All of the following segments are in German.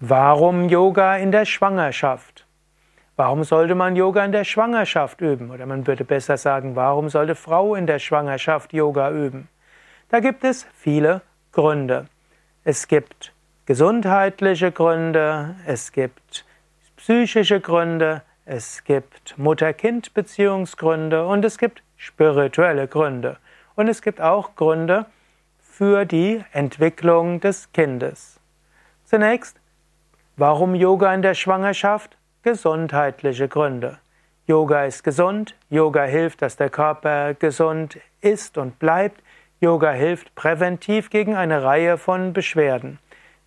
Warum Yoga in der Schwangerschaft? Warum sollte man Yoga in der Schwangerschaft üben? Oder man würde besser sagen, warum sollte Frau in der Schwangerschaft Yoga üben? Da gibt es viele Gründe. Es gibt gesundheitliche Gründe, es gibt psychische Gründe, es gibt Mutter-Kind-Beziehungsgründe und es gibt spirituelle Gründe. Und es gibt auch Gründe für die Entwicklung des Kindes. Zunächst Warum Yoga in der Schwangerschaft? Gesundheitliche Gründe. Yoga ist gesund, Yoga hilft, dass der Körper gesund ist und bleibt. Yoga hilft präventiv gegen eine Reihe von Beschwerden.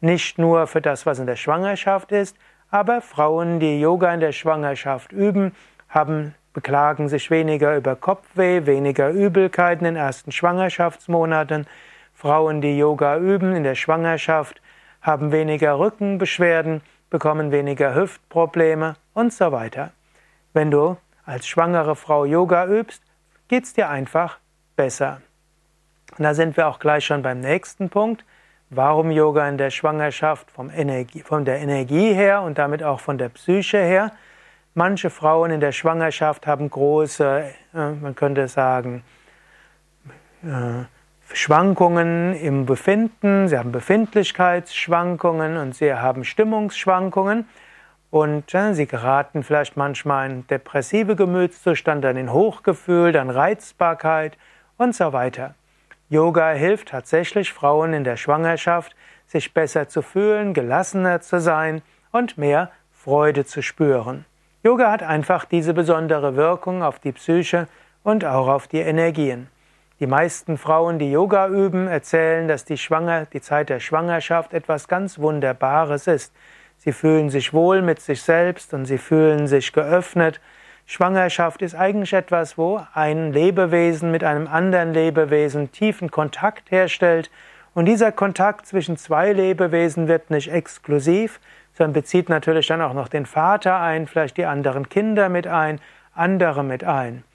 Nicht nur für das, was in der Schwangerschaft ist, aber Frauen, die Yoga in der Schwangerschaft üben, haben, beklagen sich weniger über Kopfweh, weniger Übelkeiten in den ersten Schwangerschaftsmonaten. Frauen, die Yoga üben in der Schwangerschaft, haben weniger Rückenbeschwerden, bekommen weniger Hüftprobleme und so weiter. Wenn du als schwangere Frau Yoga übst, geht es dir einfach besser. Und da sind wir auch gleich schon beim nächsten Punkt. Warum Yoga in der Schwangerschaft vom Energie, von der Energie her und damit auch von der Psyche her? Manche Frauen in der Schwangerschaft haben große, äh, man könnte sagen, äh, Schwankungen im Befinden, sie haben Befindlichkeitsschwankungen und sie haben Stimmungsschwankungen und ja, sie geraten vielleicht manchmal in depressive Gemütszustand, dann in Hochgefühl, dann Reizbarkeit und so weiter. Yoga hilft tatsächlich Frauen in der Schwangerschaft, sich besser zu fühlen, gelassener zu sein und mehr Freude zu spüren. Yoga hat einfach diese besondere Wirkung auf die Psyche und auch auf die Energien. Die meisten Frauen, die Yoga üben, erzählen, dass die, Schwanger, die Zeit der Schwangerschaft etwas ganz Wunderbares ist. Sie fühlen sich wohl mit sich selbst und sie fühlen sich geöffnet. Schwangerschaft ist eigentlich etwas, wo ein Lebewesen mit einem anderen Lebewesen tiefen Kontakt herstellt. Und dieser Kontakt zwischen zwei Lebewesen wird nicht exklusiv, sondern bezieht natürlich dann auch noch den Vater ein, vielleicht die anderen Kinder mit ein, andere mit ein.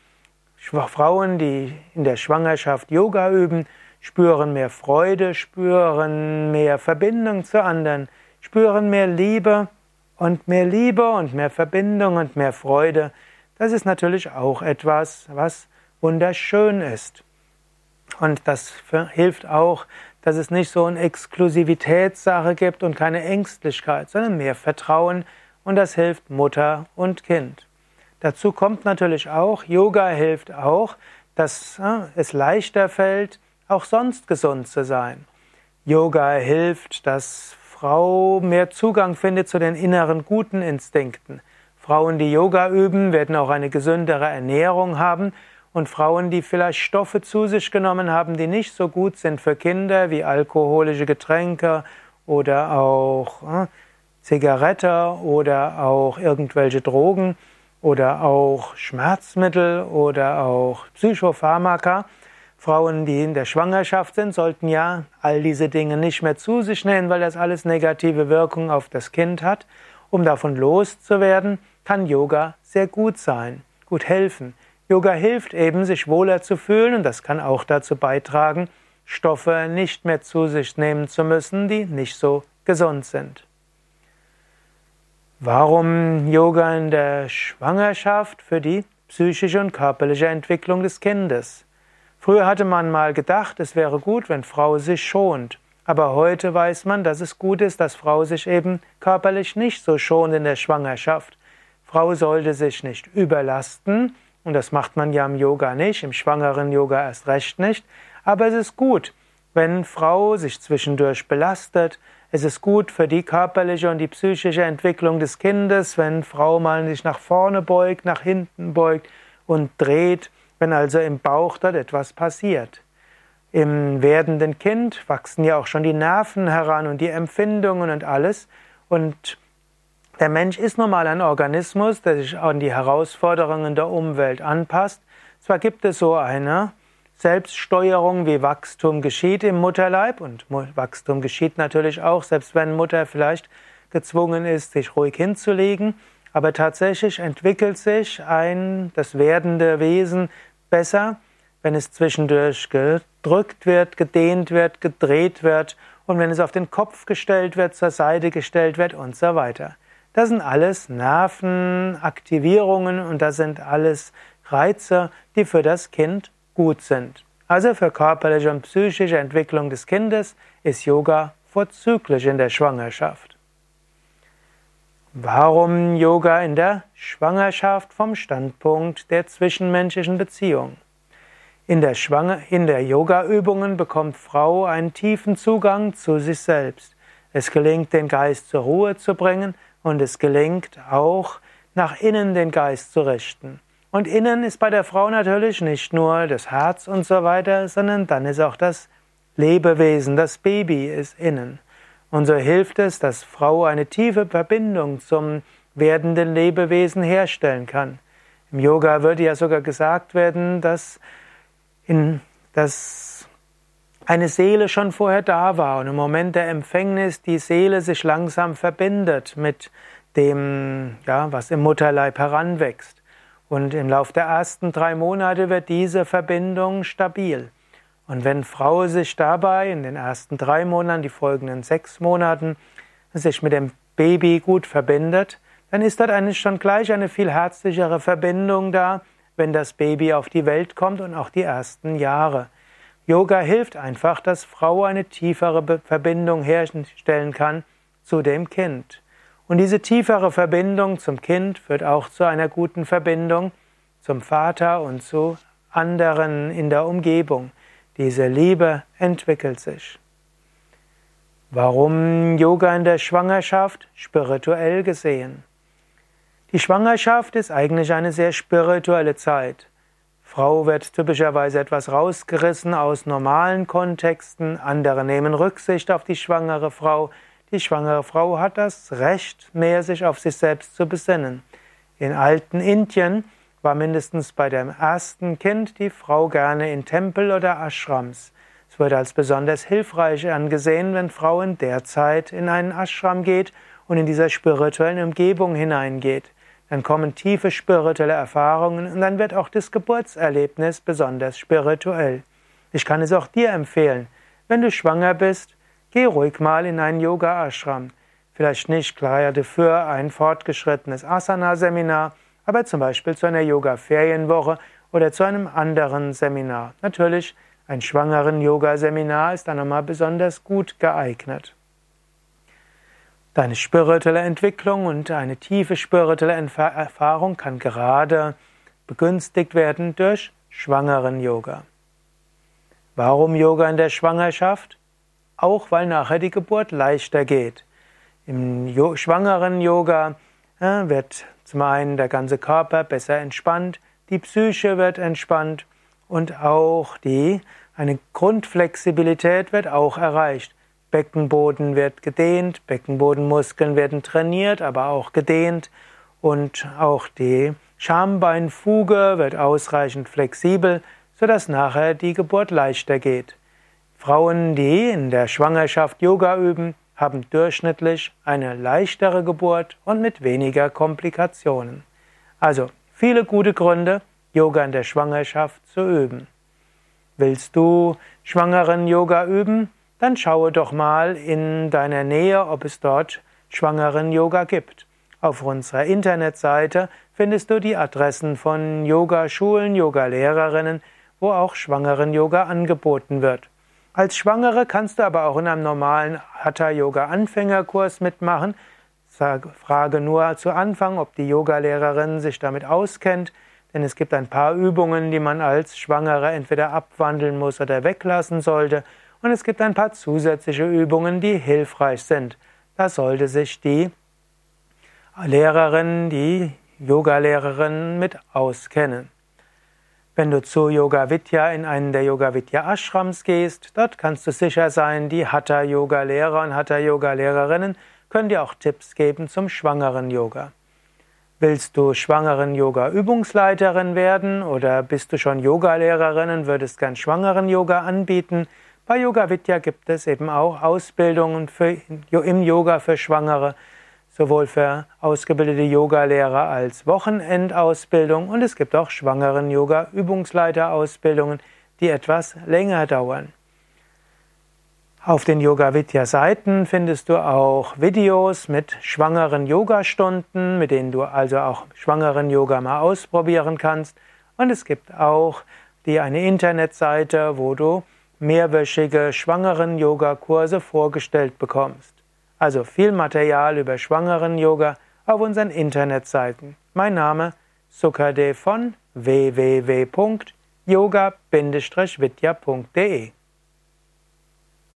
Frauen, die in der Schwangerschaft Yoga üben, spüren mehr Freude, spüren mehr Verbindung zu anderen, spüren mehr Liebe und mehr Liebe und mehr Verbindung und mehr Freude. Das ist natürlich auch etwas, was wunderschön ist. Und das hilft auch, dass es nicht so eine Exklusivitätssache gibt und keine Ängstlichkeit, sondern mehr Vertrauen und das hilft Mutter und Kind. Dazu kommt natürlich auch, Yoga hilft auch, dass äh, es leichter fällt, auch sonst gesund zu sein. Yoga hilft, dass Frau mehr Zugang findet zu den inneren guten Instinkten. Frauen, die Yoga üben, werden auch eine gesündere Ernährung haben und Frauen, die vielleicht Stoffe zu sich genommen haben, die nicht so gut sind für Kinder, wie alkoholische Getränke oder auch äh, Zigarette oder auch irgendwelche Drogen, oder auch Schmerzmittel oder auch Psychopharmaka. Frauen, die in der Schwangerschaft sind, sollten ja all diese Dinge nicht mehr zu sich nehmen, weil das alles negative Wirkung auf das Kind hat. Um davon loszuwerden, kann Yoga sehr gut sein, gut helfen. Yoga hilft eben, sich wohler zu fühlen und das kann auch dazu beitragen, Stoffe nicht mehr zu sich nehmen zu müssen, die nicht so gesund sind. Warum Yoga in der Schwangerschaft für die psychische und körperliche Entwicklung des Kindes? Früher hatte man mal gedacht, es wäre gut, wenn Frau sich schont. Aber heute weiß man, dass es gut ist, dass Frau sich eben körperlich nicht so schont in der Schwangerschaft. Frau sollte sich nicht überlasten, und das macht man ja im Yoga nicht, im schwangeren Yoga erst recht nicht. Aber es ist gut, wenn Frau sich zwischendurch belastet, es ist gut für die körperliche und die psychische Entwicklung des Kindes, wenn Frau mal sich nach vorne beugt, nach hinten beugt und dreht, wenn also im Bauch dort etwas passiert. Im werdenden Kind wachsen ja auch schon die Nerven heran und die Empfindungen und alles. Und der Mensch ist nun mal ein Organismus, der sich an die Herausforderungen der Umwelt anpasst. Zwar gibt es so eine Selbststeuerung, wie Wachstum geschieht im Mutterleib. Und Wachstum geschieht natürlich auch, selbst wenn Mutter vielleicht gezwungen ist, sich ruhig hinzulegen. Aber tatsächlich entwickelt sich ein, das werdende Wesen besser, wenn es zwischendurch gedrückt wird, gedehnt wird, gedreht wird und wenn es auf den Kopf gestellt wird, zur Seite gestellt wird und so weiter. Das sind alles Nervenaktivierungen und das sind alles Reize, die für das Kind gut sind. Also für körperliche und psychische Entwicklung des Kindes ist Yoga vorzüglich in der Schwangerschaft. Warum Yoga in der Schwangerschaft vom Standpunkt der zwischenmenschlichen Beziehung? In der, Schwanger in der Yoga-Übungen bekommt Frau einen tiefen Zugang zu sich selbst. Es gelingt, den Geist zur Ruhe zu bringen und es gelingt auch, nach innen den Geist zu richten. Und innen ist bei der Frau natürlich nicht nur das Herz und so weiter, sondern dann ist auch das Lebewesen, das Baby ist innen. Und so hilft es, dass Frau eine tiefe Verbindung zum werdenden Lebewesen herstellen kann. Im Yoga würde ja sogar gesagt werden, dass, in, dass eine Seele schon vorher da war und im Moment der Empfängnis die Seele sich langsam verbindet mit dem, ja, was im Mutterleib heranwächst. Und im Laufe der ersten drei Monate wird diese Verbindung stabil. Und wenn Frau sich dabei in den ersten drei Monaten, die folgenden sechs Monaten, sich mit dem Baby gut verbindet, dann ist dort eigentlich schon gleich eine viel herzlichere Verbindung da, wenn das Baby auf die Welt kommt und auch die ersten Jahre. Yoga hilft einfach, dass Frau eine tiefere Verbindung herstellen kann zu dem Kind. Und diese tiefere Verbindung zum Kind führt auch zu einer guten Verbindung zum Vater und zu anderen in der Umgebung. Diese Liebe entwickelt sich. Warum Yoga in der Schwangerschaft? Spirituell gesehen. Die Schwangerschaft ist eigentlich eine sehr spirituelle Zeit. Frau wird typischerweise etwas rausgerissen aus normalen Kontexten, andere nehmen Rücksicht auf die schwangere Frau, die schwangere Frau hat das Recht, mehr sich auf sich selbst zu besinnen. In alten Indien war mindestens bei dem ersten Kind die Frau gerne in Tempel oder Ashrams. Es wurde als besonders hilfreich angesehen, wenn Frau in der Zeit in einen Ashram geht und in dieser spirituellen Umgebung hineingeht. Dann kommen tiefe spirituelle Erfahrungen und dann wird auch das Geburtserlebnis besonders spirituell. Ich kann es auch dir empfehlen. Wenn du schwanger bist, Geh ruhig mal in einen Yoga-Ashram. Vielleicht nicht gerade für ein fortgeschrittenes Asana-Seminar, aber zum Beispiel zu einer Yoga-Ferienwoche oder zu einem anderen Seminar. Natürlich, ein schwangeren Yoga-Seminar ist dann nochmal besonders gut geeignet. Deine spirituelle Entwicklung und eine tiefe spirituelle Erfahrung kann gerade begünstigt werden durch schwangeren Yoga. Warum Yoga in der Schwangerschaft? Auch weil nachher die Geburt leichter geht. Im schwangeren Yoga äh, wird zum einen der ganze Körper besser entspannt, die Psyche wird entspannt und auch die eine Grundflexibilität wird auch erreicht. Beckenboden wird gedehnt, Beckenbodenmuskeln werden trainiert, aber auch gedehnt und auch die Schambeinfuge wird ausreichend flexibel, sodass nachher die Geburt leichter geht. Frauen, die in der Schwangerschaft Yoga üben, haben durchschnittlich eine leichtere Geburt und mit weniger Komplikationen. Also viele gute Gründe, Yoga in der Schwangerschaft zu üben. Willst du schwangeren Yoga üben? Dann schaue doch mal in deiner Nähe, ob es dort schwangeren Yoga gibt. Auf unserer Internetseite findest du die Adressen von Yogaschulen, Yogalehrerinnen, wo auch schwangeren Yoga angeboten wird. Als Schwangere kannst du aber auch in einem normalen Hatha-Yoga-Anfängerkurs mitmachen. Frage nur zu Anfang, ob die Yogalehrerin sich damit auskennt, denn es gibt ein paar Übungen, die man als Schwangere entweder abwandeln muss oder weglassen sollte. Und es gibt ein paar zusätzliche Übungen, die hilfreich sind. Da sollte sich die Lehrerin, die Yogalehrerin mit auskennen. Wenn du zu Yoga Vidya in einen der Yoga Vidya Ashrams gehst, dort kannst du sicher sein, die Hatha Yoga Lehrer und Hatha Yoga Lehrerinnen können dir auch Tipps geben zum schwangeren Yoga. Willst du schwangeren Yoga Übungsleiterin werden oder bist du schon Yoga Lehrerin und würdest gern schwangeren Yoga anbieten? Bei Yoga Vidya gibt es eben auch Ausbildungen für, im Yoga für Schwangere sowohl für ausgebildete Yogalehrer als Wochenendausbildung und es gibt auch schwangeren Yoga-Übungsleiterausbildungen, die etwas länger dauern. Auf den Yoga Vidya Seiten findest du auch Videos mit schwangeren Yogastunden, mit denen du also auch schwangeren Yoga mal ausprobieren kannst. Und es gibt auch die eine Internetseite, wo du mehrwöchige schwangeren Yogakurse vorgestellt bekommst. Also viel Material über schwangeren Yoga auf unseren Internetseiten. Mein Name Sukadev von www.yoga-vidya.de